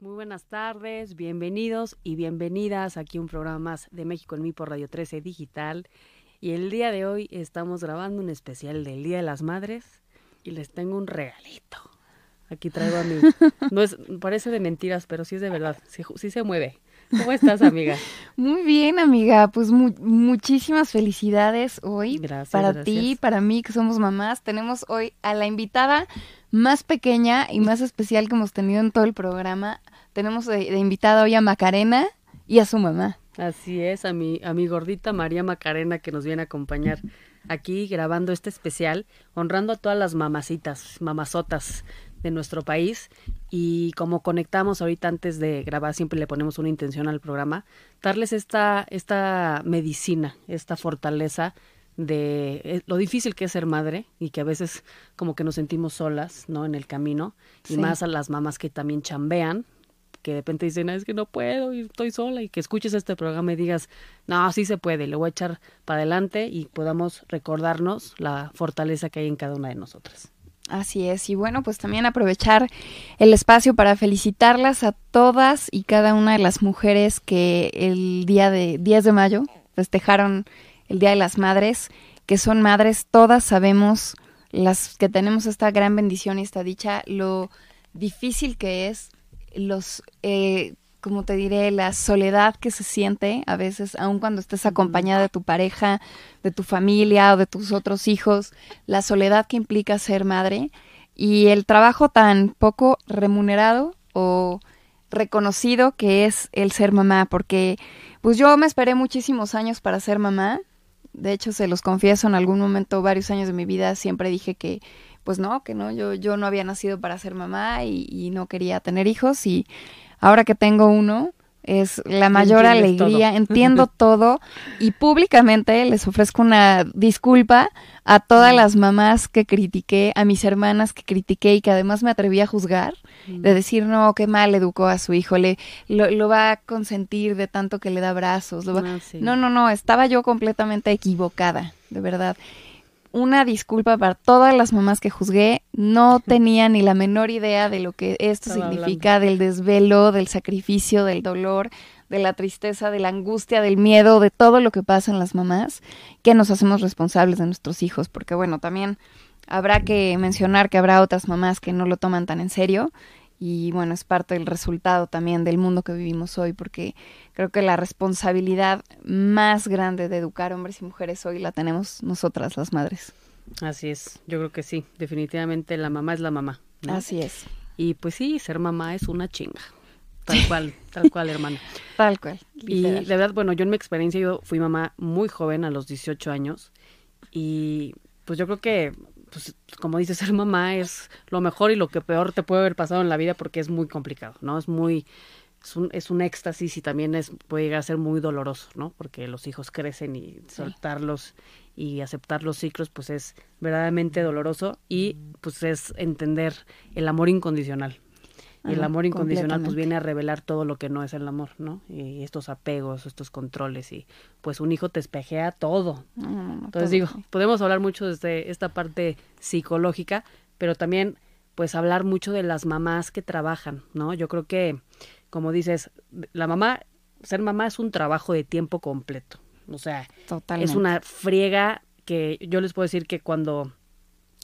Muy buenas tardes, bienvenidos y bienvenidas aquí a un programa más de México en mí por Radio 13 Digital. Y el día de hoy estamos grabando un especial del Día de las Madres y les tengo un regalito. Aquí traigo a mí. No es, parece de mentiras, pero sí es de verdad. Sí, se mueve. ¿Cómo estás, amiga? Muy bien, amiga. Pues muchísimas felicidades hoy gracias, para ti, para mí, que somos mamás. Tenemos hoy a la invitada más pequeña y más especial que hemos tenido en todo el programa. Tenemos de, invitada hoy a Macarena y a su mamá. Así es, a mi, a mi gordita María Macarena que nos viene a acompañar aquí grabando este especial, honrando a todas las mamacitas, mamazotas de nuestro país y como conectamos ahorita antes de grabar, siempre le ponemos una intención al programa, darles esta, esta medicina, esta fortaleza de eh, lo difícil que es ser madre y que a veces como que nos sentimos solas, ¿no? En el camino y más a las mamás que también chambean, que de repente dicen, es que no puedo y estoy sola y que escuches este programa y digas, no, sí se puede, le voy a echar para adelante y podamos recordarnos la fortaleza que hay en cada una de nosotras. Así es, y bueno, pues también aprovechar el espacio para felicitarlas a todas y cada una de las mujeres que el día de 10 de mayo festejaron el Día de las Madres, que son madres, todas sabemos, las que tenemos esta gran bendición y esta dicha, lo difícil que es, los, eh, como te diré, la soledad que se siente a veces, aun cuando estés acompañada de tu pareja, de tu familia o de tus otros hijos, la soledad que implica ser madre y el trabajo tan poco remunerado o reconocido que es el ser mamá, porque pues yo me esperé muchísimos años para ser mamá de hecho, se los confieso, en algún momento, varios años de mi vida, siempre dije que, pues no, que no, yo, yo no había nacido para ser mamá y, y no quería tener hijos. Y ahora que tengo uno, es la mayor alegría, entiendo todo y públicamente les ofrezco una disculpa a todas las mamás que critiqué, a mis hermanas que critiqué y que además me atreví a juzgar, de decir, no, qué mal educó a su hijo, le, lo, va a consentir de tanto que le da abrazos. Ah, no, no, no, estaba yo completamente equivocada, de verdad una disculpa para todas las mamás que juzgué. No tenía ni la menor idea de lo que esto significa, del desvelo, del sacrificio, del dolor, de la tristeza, de la angustia, del miedo, de todo lo que pasa en las mamás, que nos hacemos responsables de nuestros hijos. Porque bueno, también habrá que mencionar que habrá otras mamás que no lo toman tan en serio y bueno, es parte del resultado también del mundo que vivimos hoy, porque creo que la responsabilidad más grande de educar hombres y mujeres hoy la tenemos nosotras, las madres. Así es, yo creo que sí, definitivamente la mamá es la mamá. Así es. Y pues sí, ser mamá es una chinga. Tal cual, tal cual, hermana. Tal cual. Y de verdad, bueno, yo en mi experiencia, yo fui mamá muy joven, a los 18 años, y pues yo creo que pues como dices, ser mamá es lo mejor y lo que peor te puede haber pasado en la vida porque es muy complicado, ¿no? Es muy, es un, es un éxtasis y también es, puede llegar a ser muy doloroso, ¿no? Porque los hijos crecen y soltarlos y aceptar los ciclos, pues es verdaderamente doloroso y pues es entender el amor incondicional, y el amor incondicional pues viene a revelar todo lo que no es el amor, ¿no? Y estos apegos, estos controles y pues un hijo te espejea todo. Entonces digo, podemos hablar mucho desde esta parte psicológica, pero también pues hablar mucho de las mamás que trabajan, ¿no? Yo creo que como dices, la mamá ser mamá es un trabajo de tiempo completo. O sea, es una friega que yo les puedo decir que cuando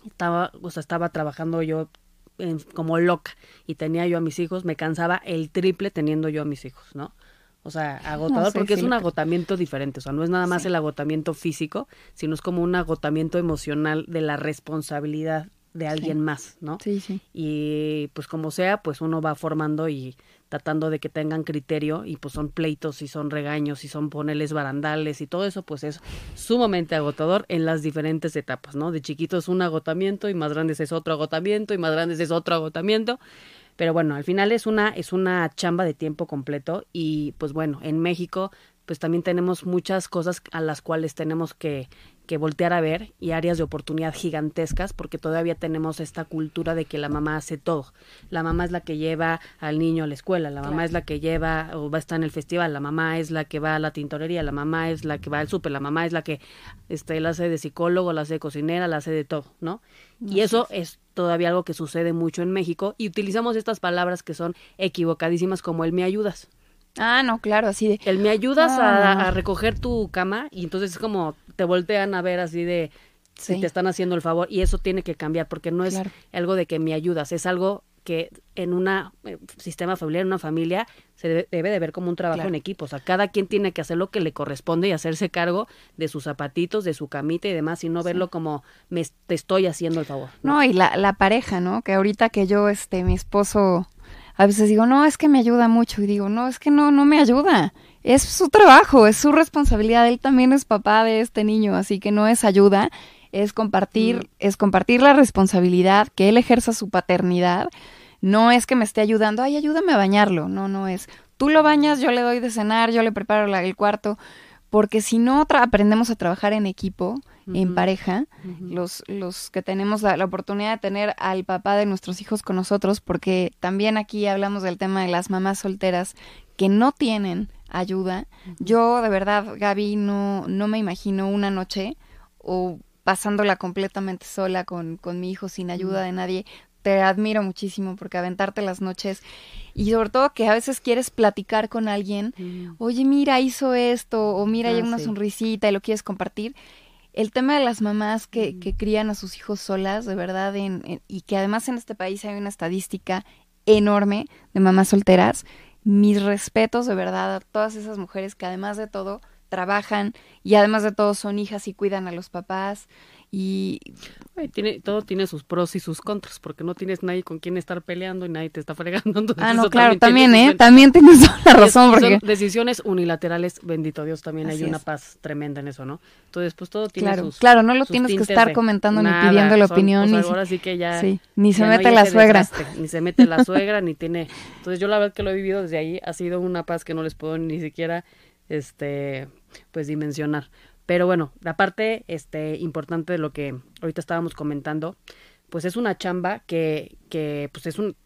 estaba, o sea, estaba trabajando yo como loca. Y tenía yo a mis hijos, me cansaba el triple teniendo yo a mis hijos, ¿no? O sea, agotador, porque es un agotamiento diferente, o sea, no es nada más el agotamiento físico, sino es como un agotamiento emocional de la responsabilidad de alguien más, ¿no? Sí, sí. Y pues como sea, pues uno va formando y tratando de que tengan criterio y pues son pleitos y son regaños y son ponerles barandales y todo eso pues es sumamente agotador en las diferentes etapas, ¿no? De chiquito es un agotamiento y más grandes es otro agotamiento y más grandes es otro agotamiento. Pero bueno, al final es una, es una chamba de tiempo completo y pues bueno, en México pues también tenemos muchas cosas a las cuales tenemos que, que voltear a ver y áreas de oportunidad gigantescas porque todavía tenemos esta cultura de que la mamá hace todo. La mamá es la que lleva al niño a la escuela, la mamá es la que lleva o va a estar en el festival, la mamá es la que va a la tintorería, la mamá es la que va al súper, la mamá es la que este, la hace de psicólogo, la hace de cocinera, la hace de todo, ¿no? y eso es todavía algo que sucede mucho en México y utilizamos estas palabras que son equivocadísimas como el me ayudas. Ah, no, claro, así de... El me ayudas a, recoger tu cama y entonces es como te voltean a ver así de si te están haciendo el favor y eso tiene que cambiar porque no es algo de que me ayudas, es algo que en un eh, sistema familiar, en una familia, se debe, de ver como un trabajo en equipo. O sea, cada quien tiene que hacer lo que le corresponde y hacerse cargo de sus zapatitos, de su camita y demás, y no verlo como me te estoy haciendo el favor. No, y la, la pareja, ¿no? Que ahorita que yo, este, mi esposo a veces digo, no, es que me ayuda mucho. Y digo, no, es que no, no me ayuda. Es su trabajo, es su responsabilidad. Él también es papá de este niño, así que no es ayuda, es compartir, mm. es compartir la responsabilidad, que él ejerza su paternidad. No es que me esté ayudando, ay, ayúdame a bañarlo. No, no es. Tú lo bañas, yo le doy de cenar, yo le preparo el cuarto. Porque si no aprendemos a trabajar en equipo, en pareja, los, los que tenemos la, oportunidad de tener al papá de nuestros hijos con nosotros, porque también aquí hablamos del tema de las mamás solteras que no tienen ayuda. Yo de verdad, Gaby, no, no me imagino una noche o pasándola completamente sola con, con mi hijo sin ayuda de nadie. Te admiro muchísimo porque aventarte las noches y sobre todo que a veces quieres platicar con alguien, oye, mira, hizo esto, o mira, hay ah, una sonrisita y lo quieres compartir el tema de las mamás que, que crían a sus hijos solas, de verdad, en, y que además en este país hay una estadística enorme de mamás solteras, mis respetos de verdad a todas esas mujeres que además de todo trabajan y además de todo son hijas y cuidan a los papás y tiene, todo tiene sus pros y sus contras, porque no tienes nadie con quien estar peleando y nadie te está fregando. ah, no, claro, también, ¿eh? También tienes la razón. porque... Son decisiones unilaterales, bendito Dios, también hay una paz tremenda en eso, ¿no? Entonces, pues todo tiene claro, sus Claro, no lo tienes que estar comentando ni pidiendo la opinión. Pues, ni ahora sí que ya... ni se mete la suegra. ni se mete la suegra, ni tiene... Entonces, yo la verdad que lo he vivido desde ahí, ha sido una paz que no les puedo ni siquiera, este, pues dimensionar. Pero bueno, la parte este, importante de lo que ahorita estábamos comentando, pues es una chamba que, que pues es un,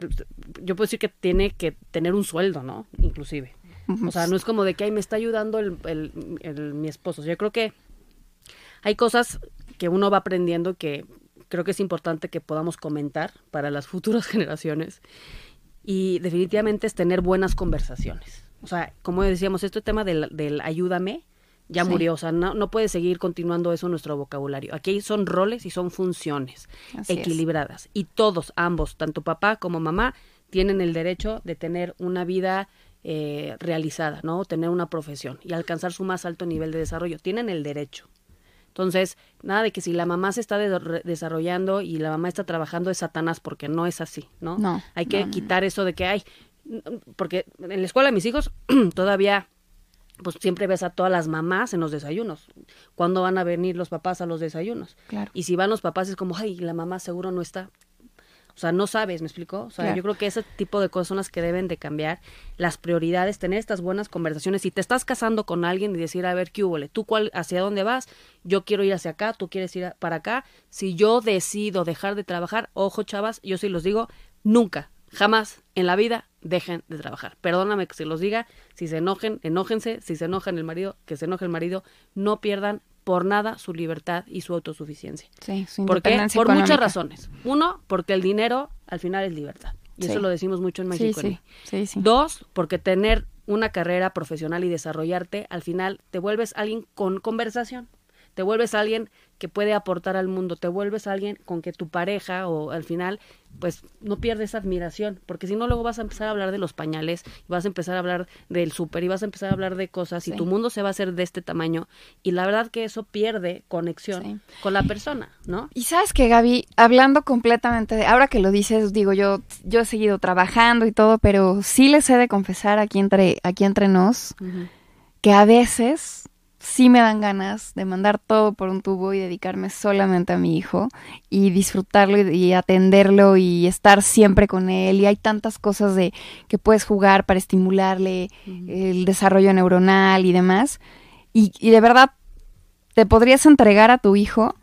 yo puedo decir que tiene que tener un sueldo, ¿no? Inclusive. O sea, no es como de que, ay, me está ayudando el, el, mi esposo. yo creo que hay cosas que uno va aprendiendo que creo que es importante que podamos comentar para las futuras generaciones. Y definitivamente es tener buenas conversaciones. O sea, como decíamos, este tema del, del ayúdame, ya murió, o sea, no, no puede seguir continuando eso en nuestro vocabulario. Aquí son roles y son funciones equilibradas. Y todos, ambos, tanto papá como mamá, tienen el derecho de tener una vida eh, realizada, ¿no? Tener una profesión y alcanzar su más alto nivel de desarrollo. Tienen el derecho. Entonces, nada de que si la mamá se está desarrollando y la mamá está trabajando es Satanás, porque no es así, ¿no? No. Hay que quitar eso de que hay, porque en la escuela de mis hijos todavía pues siempre ves a todas las mamás en los desayunos. ¿Cuándo van a venir los papás a los desayunos? Claro. Y si van los papás es como, ay, la mamá seguro no está. O sea, no sabes, ¿me explico? O sea, yo creo que ese tipo de cosas son las que deben de cambiar. Las prioridades, tener estas buenas conversaciones. Si te estás casando con alguien y decir, a ver, ¿qué hubo? ¿Tú cuál, hacia dónde vas? Yo quiero ir hacia acá, tú quieres ir para acá. Si yo decido dejar de trabajar, ojo, chavas, yo sí los digo, nunca, jamás en la vida dejen de trabajar. Perdóname que se los diga, si se enojen, enójense, si se enojan el marido, que se enoje el marido, no pierdan por nada su libertad y su autosuficiencia. Sí, su ¿Por Por muchas razones. Uno, porque el dinero al final es libertad. Y eso lo decimos mucho en México. Sí, sí. Dos, porque tener una carrera profesional y desarrollarte, al final te vuelves alguien con conversación. Te vuelves alguien que puede aportar al mundo, te vuelves alguien con que tu pareja o al final pues no pierdes admiración, porque si no luego vas a empezar a hablar de los pañales, y vas a empezar a hablar del súper y vas a empezar a hablar de cosas y tu mundo se va a hacer de este tamaño y la verdad que eso pierde conexión con la persona, ¿no? Y sabes que Gaby, hablando completamente de, ahora que lo dices, digo yo, yo he seguido trabajando y todo, pero sí les he de confesar aquí entre, aquí entre nos que a veces sí me dan ganas de mandar todo por un tubo y dedicarme solamente a mi hijo y disfrutarlo y, atenderlo y estar siempre con él. Y hay tantas cosas de que puedes jugar para estimularle el desarrollo neuronal y demás. Y, y de verdad, te podrías entregar a tu hijo,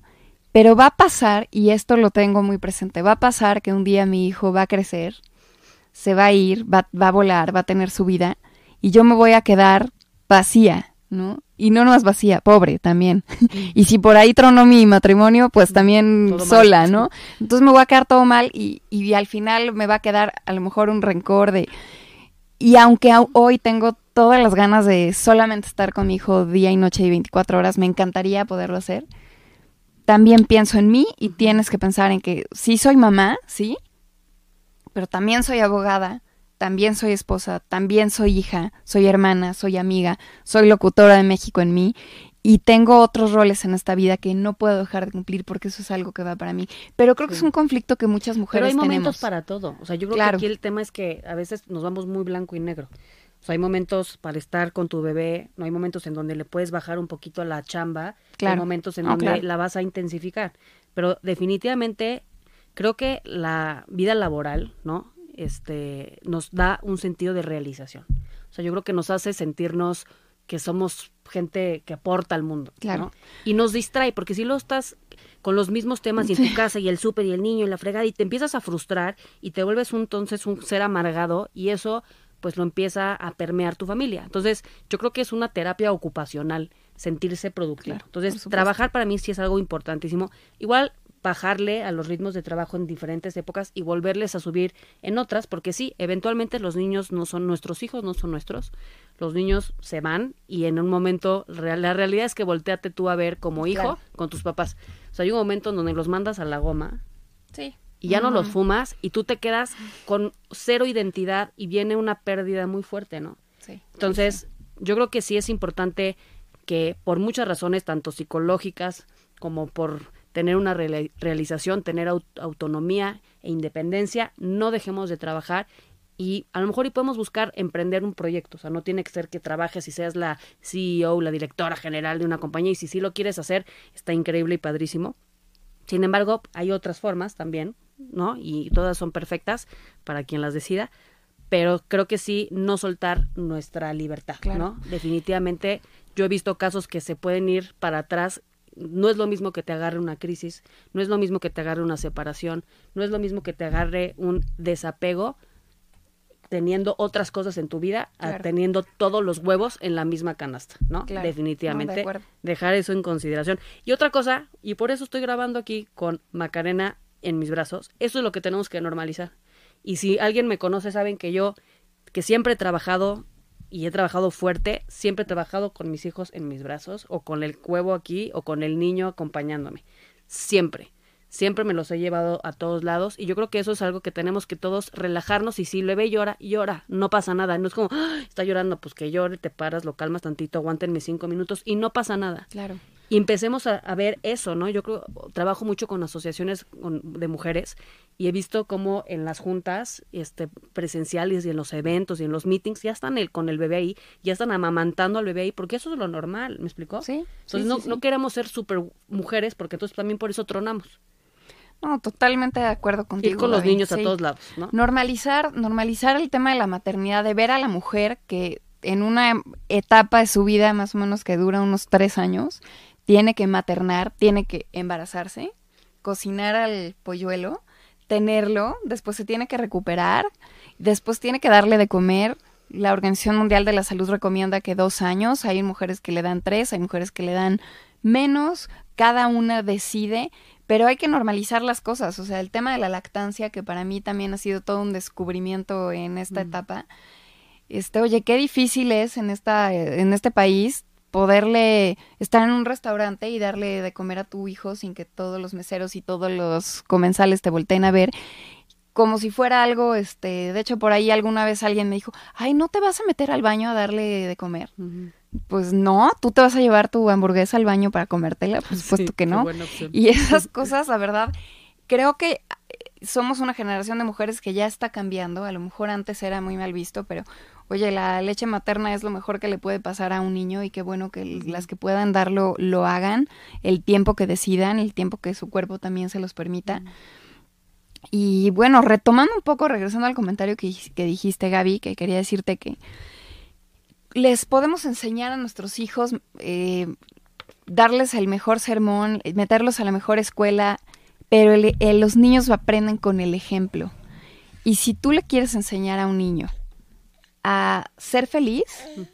pero va a pasar, y esto lo tengo muy presente, va a pasar que un día mi hijo va a crecer, se va a ir, va, va a volar, va a tener su vida, y yo me voy a quedar vacía, ¿no? Y no más vacía, pobre también. y si por ahí trono mi matrimonio, pues también sola, ¿no? Entonces me voy a quedar todo mal y, y al final me va a quedar a lo mejor un rencor de... Y aunque hoy tengo todas las ganas de solamente estar con mi hijo día y noche y 24 horas, me encantaría poderlo hacer. También pienso en mí y tienes que pensar en que sí soy mamá, sí, pero también soy abogada, también soy esposa, también soy hija, soy hermana, soy amiga, soy locutora de México en mí y tengo otros roles en esta vida que no puedo dejar de cumplir porque eso es algo que va para mí. Pero creo que es un conflicto que muchas mujeres Pero hay momentos para todo. O sea, yo creo que aquí el tema es que a veces nos vamos muy blanco y negro. O sea, hay momentos para estar con tu bebé, no hay momentos en donde le puedes bajar un poquito a la chamba, hay momentos en donde la vas a intensificar. Pero definitivamente creo que la vida laboral, ¿no? Este, nos da un sentido de realización. O sea, yo creo que nos hace sentirnos que somos gente que aporta al mundo. Claro. Y nos distrae, porque si lo estás con los mismos temas y en tu casa y el súper y el niño y la fregada y te empiezas a frustrar y te vuelves entonces un ser amargado y eso pues lo empieza a permear tu familia. Entonces, yo creo que es una terapia ocupacional sentirse productivo. Entonces, trabajar para mí sí es algo importantísimo. Igual bajarle a los ritmos de trabajo en diferentes épocas y volverles a subir en otras, porque sí, eventualmente los niños no son nuestros hijos, no son nuestros. Los niños se van y en un momento, la realidad es que volteate tú a ver como hijo con tus papás. O sea, hay un momento en donde los mandas a la goma. Sí. Y ya no los fumas y tú te quedas con cero identidad y viene una pérdida muy fuerte, ¿no? Sí. Entonces, yo creo que sí es importante que por muchas razones, tanto psicológicas como por tener una realización, tener autonomía e independencia, no dejemos de trabajar y a lo mejor y podemos buscar emprender un proyecto, o sea, no tiene que ser que trabajes y seas la CEO, la directora general de una compañía y si sí lo quieres hacer, está increíble y padrísimo. Sin embargo, hay otras formas también, ¿no? Y todas son perfectas para quien las decida, pero creo que sí no soltar nuestra libertad, ¿no? Definitivamente yo he visto casos que se pueden ir para atrás no es lo mismo que te agarre una crisis, no es lo mismo que te agarre una separación, no es lo mismo que te agarre un desapego teniendo otras cosas en tu vida, teniendo todos los huevos en la misma canasta, ¿no? Definitivamente. dejar eso en consideración. Y otra cosa, y por eso estoy grabando aquí con Macarena en mis brazos, eso es lo que tenemos que normalizar. Y si alguien me conoce, saben que yo, que siempre he trabajado y he trabajado fuerte, siempre he trabajado con mis hijos en mis brazos o con el huevo aquí o con el niño acompañándome. Siempre. Siempre me los he llevado a todos lados y yo creo que eso es algo que tenemos que todos relajarnos y si le ve llora, llora, no pasa nada, no es como, está llorando, pues que llore, te paras, lo calmas tantito, aguántenme cinco minutos y no pasa nada. Claro y empecemos a, ver eso, ¿no? Yo creo, trabajo mucho con asociaciones de mujeres y he visto cómo en las juntas este, presenciales y en los eventos y en los meetings ya están el, con el bebé ahí, ya están amamantando al bebé ahí, porque eso es lo normal, ¿me explicó? Sí. Entonces no, no queremos ser super mujeres porque entonces también por eso tronamos. No, totalmente de acuerdo contigo. Ir con los niños a todos lados, ¿no? Normalizar, normalizar el tema de la maternidad, de ver a la mujer que en una etapa de su vida más o menos que dura unos tres años, tiene que maternar, tiene que embarazarse, cocinar al polluelo, tenerlo, después se tiene que recuperar, después tiene que darle de comer. La Organización Mundial de la Salud recomienda que dos años, hay mujeres que le dan tres, hay mujeres que le dan menos, cada una decide, pero hay que normalizar las cosas, o sea, el tema de la lactancia, que para mí también ha sido todo un descubrimiento en esta mm. etapa, este, oye, qué difícil es en, esta, en este país poderle estar en un restaurante y darle de comer a tu hijo sin que todos los meseros y todos los comensales te volteen a ver como si fuera algo, este, de hecho por ahí alguna vez alguien me dijo, ay, ¿no te vas a meter al baño a darle de comer? Pues no, tú te vas a llevar tu hamburguesa al baño para comértela, por supuesto que no. Y esas cosas, la verdad, creo que eh, somos una generación de mujeres que ya está cambiando, a lo mejor antes era muy mal visto, pero oye, la leche materna es lo mejor que le puede pasar a un niño y qué bueno que las que puedan darlo lo hagan, el tiempo que decidan, el tiempo que su cuerpo también se los permita. Y bueno, retomando un poco, regresando al comentario que, que dijiste, Gaby, que quería decirte que les podemos enseñar a nuestros hijos, eh, darles el mejor sermón, meterlos a la mejor escuela, pero los niños aprenden con el ejemplo. Y si tú le quieres enseñar a un niño a ser feliz,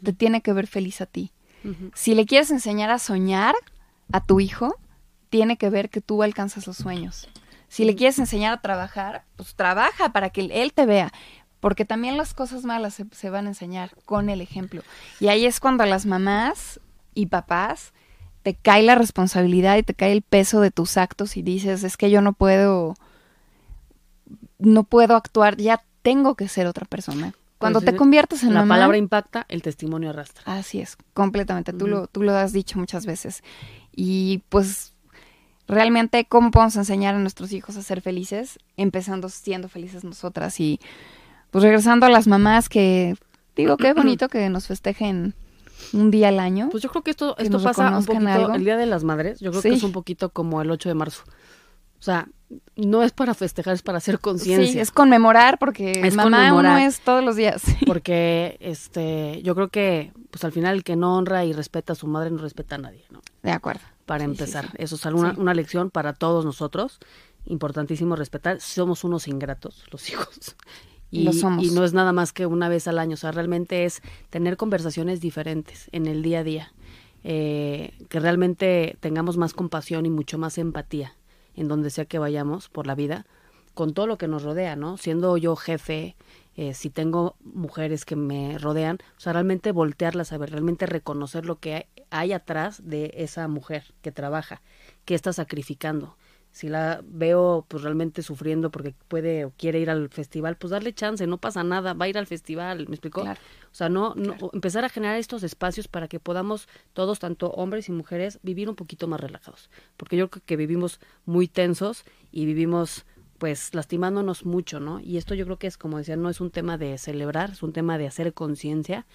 te tiene que ver feliz a ti. Si le quieres enseñar a soñar a tu hijo, tiene que ver que tú alcanzas los sueños. Si le quieres enseñar a trabajar, pues trabaja para que él te vea. Porque también las cosas malas se, se van a enseñar con el ejemplo. Y ahí es cuando las mamás y papás te cae la responsabilidad y te cae el peso de tus actos y dices, es que yo no puedo, no puedo actuar, ya tengo que ser otra persona. Cuando te conviertes en La mamá, palabra impacta, el testimonio arrastra. así es, completamente. Tú, Ujú. lo, tú lo has dicho muchas veces. Y pues realmente, ¿cómo podemos enseñar a nuestros hijos a ser felices? Empezando siendo felices nosotras y pues regresando a las mamás que, digo, qué bonito que nos festejen un día al año. Pues yo creo que esto, Que esto pasa un poquito, algo. el Día de las Madres, yo creo que es un poquito como el 8 de marzo. O sea, no es para festejar, es para hacer Sí, conciencia. es conmemorar porque Es mamá conmemorar. uno es todos los días. Porque este, yo creo que pues al final el que no honra y respeta a su madre no respeta a nadie, ¿no? De acuerdo. Para Sí, sí, empezar, sí. eso es una, Sí. una lección para todos nosotros, importantísimo respetar. Somos unos ingratos, los hijos. Y, Lo somos. y no es nada más que una vez al año, o sea, realmente es tener conversaciones diferentes en el día a día, eh, que realmente tengamos más compasión y mucho más empatía en donde sea que vayamos por la vida, con todo lo que nos rodea, ¿no? Siendo yo jefe, eh, si tengo mujeres que me rodean, o sea, realmente voltearlas a ver, realmente reconocer lo que hay, hay atrás de esa mujer que trabaja, que está sacrificando. Si la veo pues realmente sufriendo porque puede o quiere ir al festival, pues darle chance, no pasa nada, va a ir al festival, ¿me explicó? Claro. O sea, no, no empezar a generar estos espacios para que podamos todos, tanto hombres y mujeres, vivir un poquito más relajados. Porque yo creo que vivimos muy tensos y vivimos pues lastimándonos mucho, ¿no? Y esto yo creo que es, como decía, no es un tema de celebrar, es un tema de hacer conciencia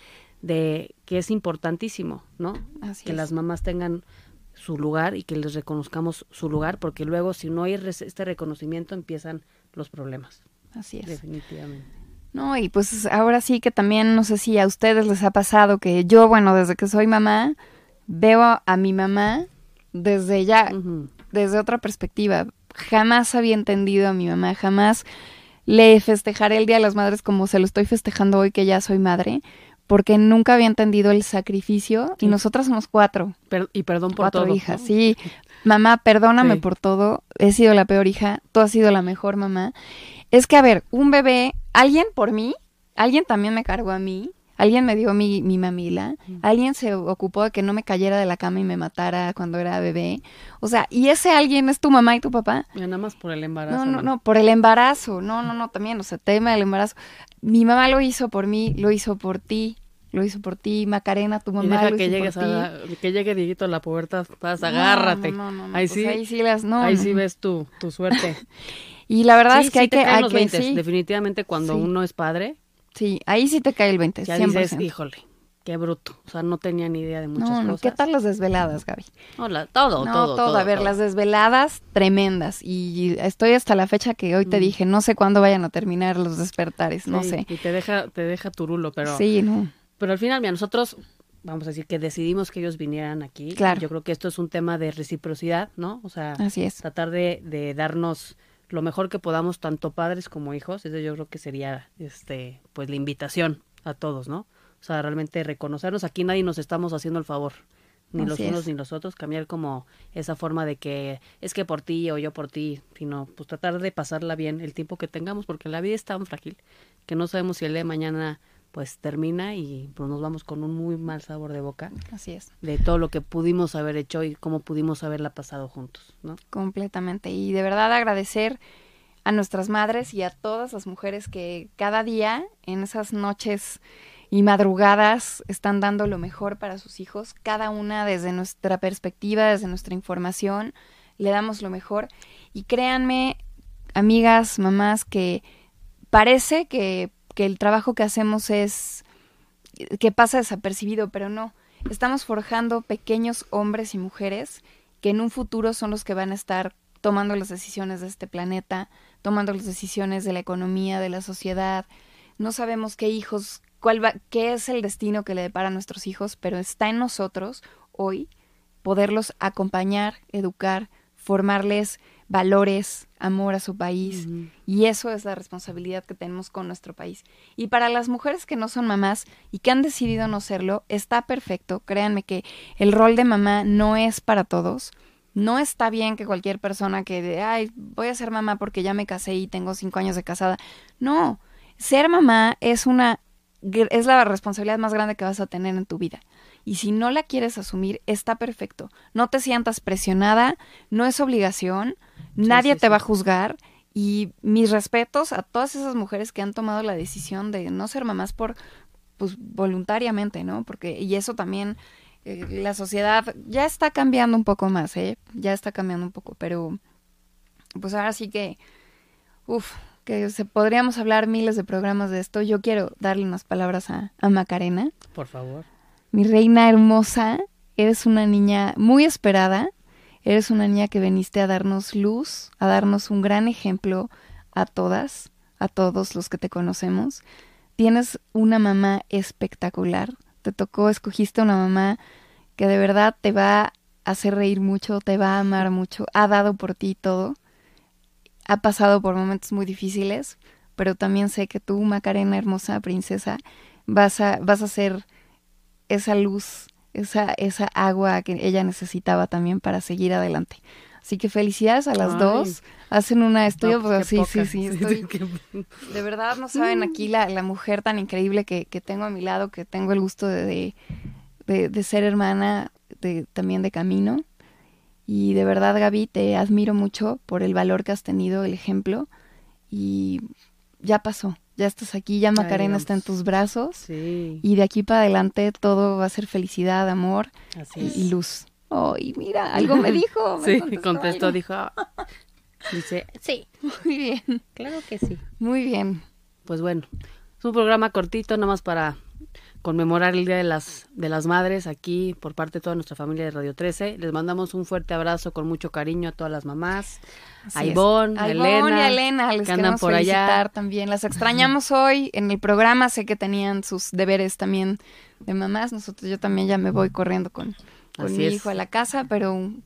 de que es importantísimo, ¿no? Así que es. las mamás tengan su lugar y que les reconozcamos su lugar, porque luego si no hay este reconocimiento empiezan los problemas, Así es. definitivamente. No, y pues ahora sí que también no sé si a ustedes les ha pasado que yo, bueno, desde que soy mamá, veo a, mi mamá desde ya, desde otra perspectiva. Jamás había entendido a mi mamá, jamás le festejaré el Día de las Madres como se lo estoy festejando hoy que ya soy madre, porque nunca había entendido el sacrificio y nosotras somos cuatro, Per- y perdón por cuatro todo. hijas, ¿no? sí. Mamá, perdóname Sí. por todo, he sido la peor hija, tú has sido la mejor mamá. Es que, a ver, un bebé, alguien por mí, alguien también me cargó a mí, alguien me dio mi, mi mamila, alguien se ocupó de que no me cayera de la cama y me matara cuando era bebé. O sea, y ese alguien es tu mamá y tu papá. Ya nada más por el embarazo. No, no, no, por el embarazo. No, no, no, también, o sea, tema del embarazo. Mi mamá lo hizo por mí, lo hizo por ti, lo hizo por ti, Macarena, tu Y mamá deja lo que hizo llegues por a la- que llegue Dieguito a la pubertad, vas, No, agárrate. No, no, no, ahí pues sí, ahí sí las, no, ahí sí ves tu, tu suerte. Y la verdad Sí, es que sí hay que, hay los que 20, sí, definitivamente cuando uno es padre, sí, ahí sí te cae el 20, ya 100%. dices, híjole, qué bruto. O sea, no tenía ni idea de muchas no, no, cosas. ¿qué tal las desveladas, Gaby? No, la- todo, no, todo, todo. A ver, todo. las desveladas tremendas. Y estoy hasta la fecha que hoy te Mm. dije, no sé cuándo vayan a terminar los despertares, no Sí, sé. Y te deja, te deja turulo, pero, Sí, no. pero al final, mira, nosotros, vamos a decir que decidimos que ellos vinieran aquí. Claro. Yo creo que esto es un tema de reciprocidad, ¿no? O sea, Así es. tratar de, de darnos lo mejor que podamos, tanto padres como hijos. Eso yo creo que sería, este, pues la invitación a todos, ¿no? O sea, realmente reconocernos. Aquí nadie nos estamos haciendo el favor, ni los unos es. ni los otros. Cambiar como esa forma de que es que por ti o yo por ti, sino pues tratar de pasarla bien el tiempo que tengamos, porque la vida es tan frágil que no sabemos si el día de mañana pues termina y pues nos vamos con un muy mal sabor de boca Así es. de todo lo que pudimos haber hecho y cómo pudimos haberla pasado juntos, ¿no? Completamente. Y de verdad agradecer a nuestras madres y a todas las mujeres que cada día en esas noches y madrugadas están dando lo mejor para sus hijos, cada una desde nuestra perspectiva, desde nuestra información, le damos lo mejor. Y créanme, amigas, mamás, que parece que, que el trabajo que hacemos es que pasa desapercibido, pero no. Estamos forjando pequeños hombres y mujeres que en un futuro son los que van a estar tomando las decisiones de este planeta, tomando las decisiones de la economía, de la sociedad. No sabemos qué hijos, cuál va, qué es el destino que le depara a nuestros hijos, pero está en nosotros hoy poderlos acompañar, educar, formarles valores, amor a su país. Y eso es la responsabilidad que tenemos con nuestro país. Y para las mujeres que no son mamás y que han decidido no serlo, está perfecto. Créanme que el rol de mamá no es para todos. No está bien que cualquier persona que de, ay, voy a ser mamá porque ya me casé y tengo cinco años de casada. No, ser mamá es una, es la responsabilidad más grande que vas a tener en tu vida. Y si no la quieres asumir, está perfecto. No te sientas presionada, no es obligación, nadie te va a juzgar. Y mis respetos a todas esas mujeres que han tomado la decisión de no ser mamás por, pues, voluntariamente, ¿no? Porque, y eso también, eh, la sociedad ya está cambiando un poco más, ¿eh? Ya está cambiando un poco, pero, pues ahora sí que, uff, que se podríamos hablar miles de programas de esto. Yo quiero darle unas palabras a, a Macarena. Por favor mi reina hermosa, eres una niña muy esperada, eres una niña que veniste a darnos luz, a darnos un gran ejemplo a todas, a todos los que te conocemos. Tienes una mamá espectacular, te tocó, escogiste una mamá que de verdad te va a hacer reír mucho, te va a amar mucho, ha dado por ti todo, ha pasado por momentos muy difíciles, pero también sé que tú, Macarena, hermosa princesa, vas a, vas a ser esa luz, esa, esa agua que ella necesitaba también para seguir adelante. Así que felicidades a las dos. Hacen una estudio, pues, sí, sí, sí, De verdad no saben aquí la, la mujer tan increíble que, que, tengo a mi lado, que tengo el gusto de, de, de, ser hermana de, también de camino. Y de verdad, Gaby, te admiro mucho por el valor que has tenido, el ejemplo. Y ya pasó ya estás aquí, ya Macarena está en tus brazos. Sí. Y de aquí para adelante todo va a ser felicidad, amor y, luz. Oh, y mira, algo me dijo. sí, contestó, dijo. Dice, sí. Muy bien. Claro que sí. Muy bien. Pues bueno, es un programa cortito, nada más para conmemorar el Día de las, de las Madres aquí por parte de toda nuestra familia de Radio 13. Les mandamos un fuerte abrazo con mucho cariño a todas las mamás. a Ivonne, a Elena, y a Elena, les que andan por allá. también. Las extrañamos hoy en el programa. Sé que tenían sus deberes también de mamás. Nosotros, yo también ya me voy corriendo con, con mi hijo a la casa, pero un,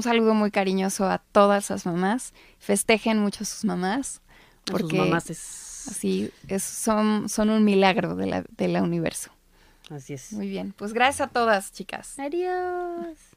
saludo muy cariñoso a todas las mamás. Festejen mucho a sus mamás. Porque sus mamás así es, son, son un milagro de la, de la universo. Así es. Muy bien. Pues gracias a todas, chicas. Adiós.